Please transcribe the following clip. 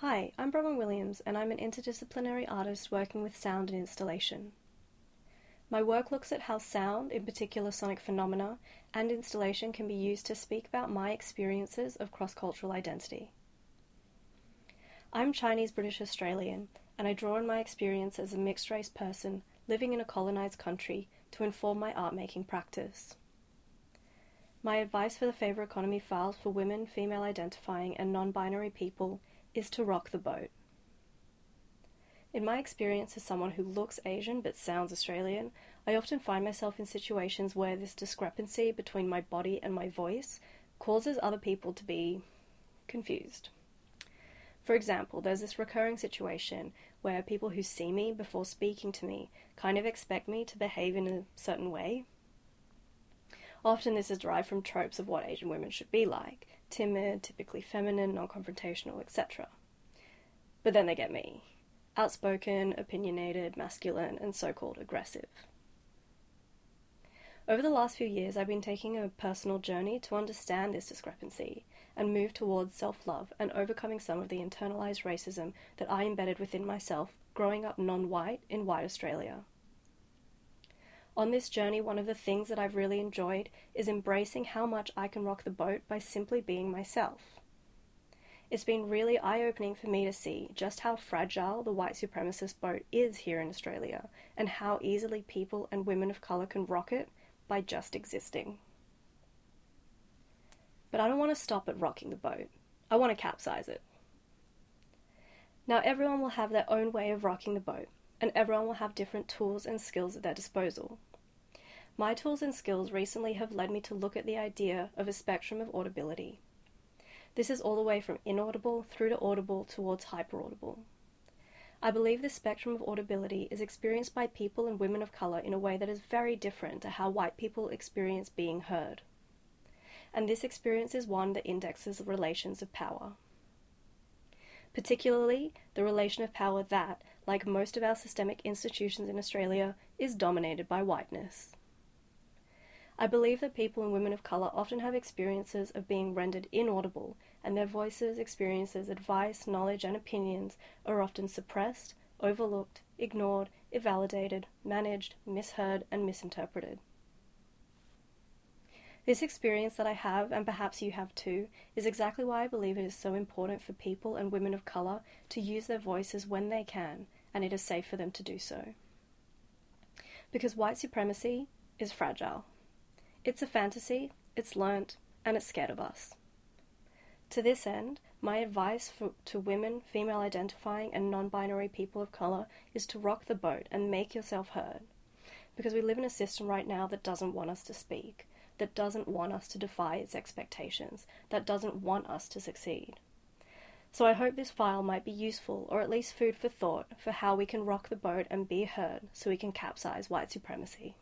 Hi, I'm Bronwyn Williams, and I'm an interdisciplinary artist working with sound and installation. My work looks at how sound, in particular sonic phenomena, and installation can be used to speak about my experiences of cross cultural identity. I'm Chinese British Australian, and I draw on my experience as a mixed race person living in a colonized country to inform my art making practice. My advice for the Favor Economy files for women, female identifying, and non binary people is to rock the boat. In my experience as someone who looks Asian but sounds Australian, I often find myself in situations where this discrepancy between my body and my voice causes other people to be confused. For example, there's this recurring situation where people who see me before speaking to me kind of expect me to behave in a certain way. Often this is derived from tropes of what Asian women should be like timid, typically feminine, non confrontational, etc. But then they get me outspoken, opinionated, masculine, and so called aggressive. Over the last few years, I've been taking a personal journey to understand this discrepancy and move towards self love and overcoming some of the internalized racism that I embedded within myself growing up non white in white Australia. On this journey, one of the things that I've really enjoyed is embracing how much I can rock the boat by simply being myself. It's been really eye opening for me to see just how fragile the white supremacist boat is here in Australia and how easily people and women of colour can rock it by just existing. But I don't want to stop at rocking the boat, I want to capsize it. Now, everyone will have their own way of rocking the boat, and everyone will have different tools and skills at their disposal. My tools and skills recently have led me to look at the idea of a spectrum of audibility. This is all the way from inaudible through to audible towards hyperaudible. I believe this spectrum of audibility is experienced by people and women of colour in a way that is very different to how white people experience being heard. And this experience is one that indexes relations of power. Particularly, the relation of power that, like most of our systemic institutions in Australia, is dominated by whiteness. I believe that people and women of colour often have experiences of being rendered inaudible, and their voices, experiences, advice, knowledge, and opinions are often suppressed, overlooked, ignored, invalidated, managed, misheard, and misinterpreted. This experience that I have, and perhaps you have too, is exactly why I believe it is so important for people and women of colour to use their voices when they can, and it is safe for them to do so. Because white supremacy is fragile. It's a fantasy, it's learnt, and it's scared of us. To this end, my advice for, to women, female identifying, and non binary people of colour is to rock the boat and make yourself heard. Because we live in a system right now that doesn't want us to speak, that doesn't want us to defy its expectations, that doesn't want us to succeed. So I hope this file might be useful, or at least food for thought, for how we can rock the boat and be heard so we can capsize white supremacy.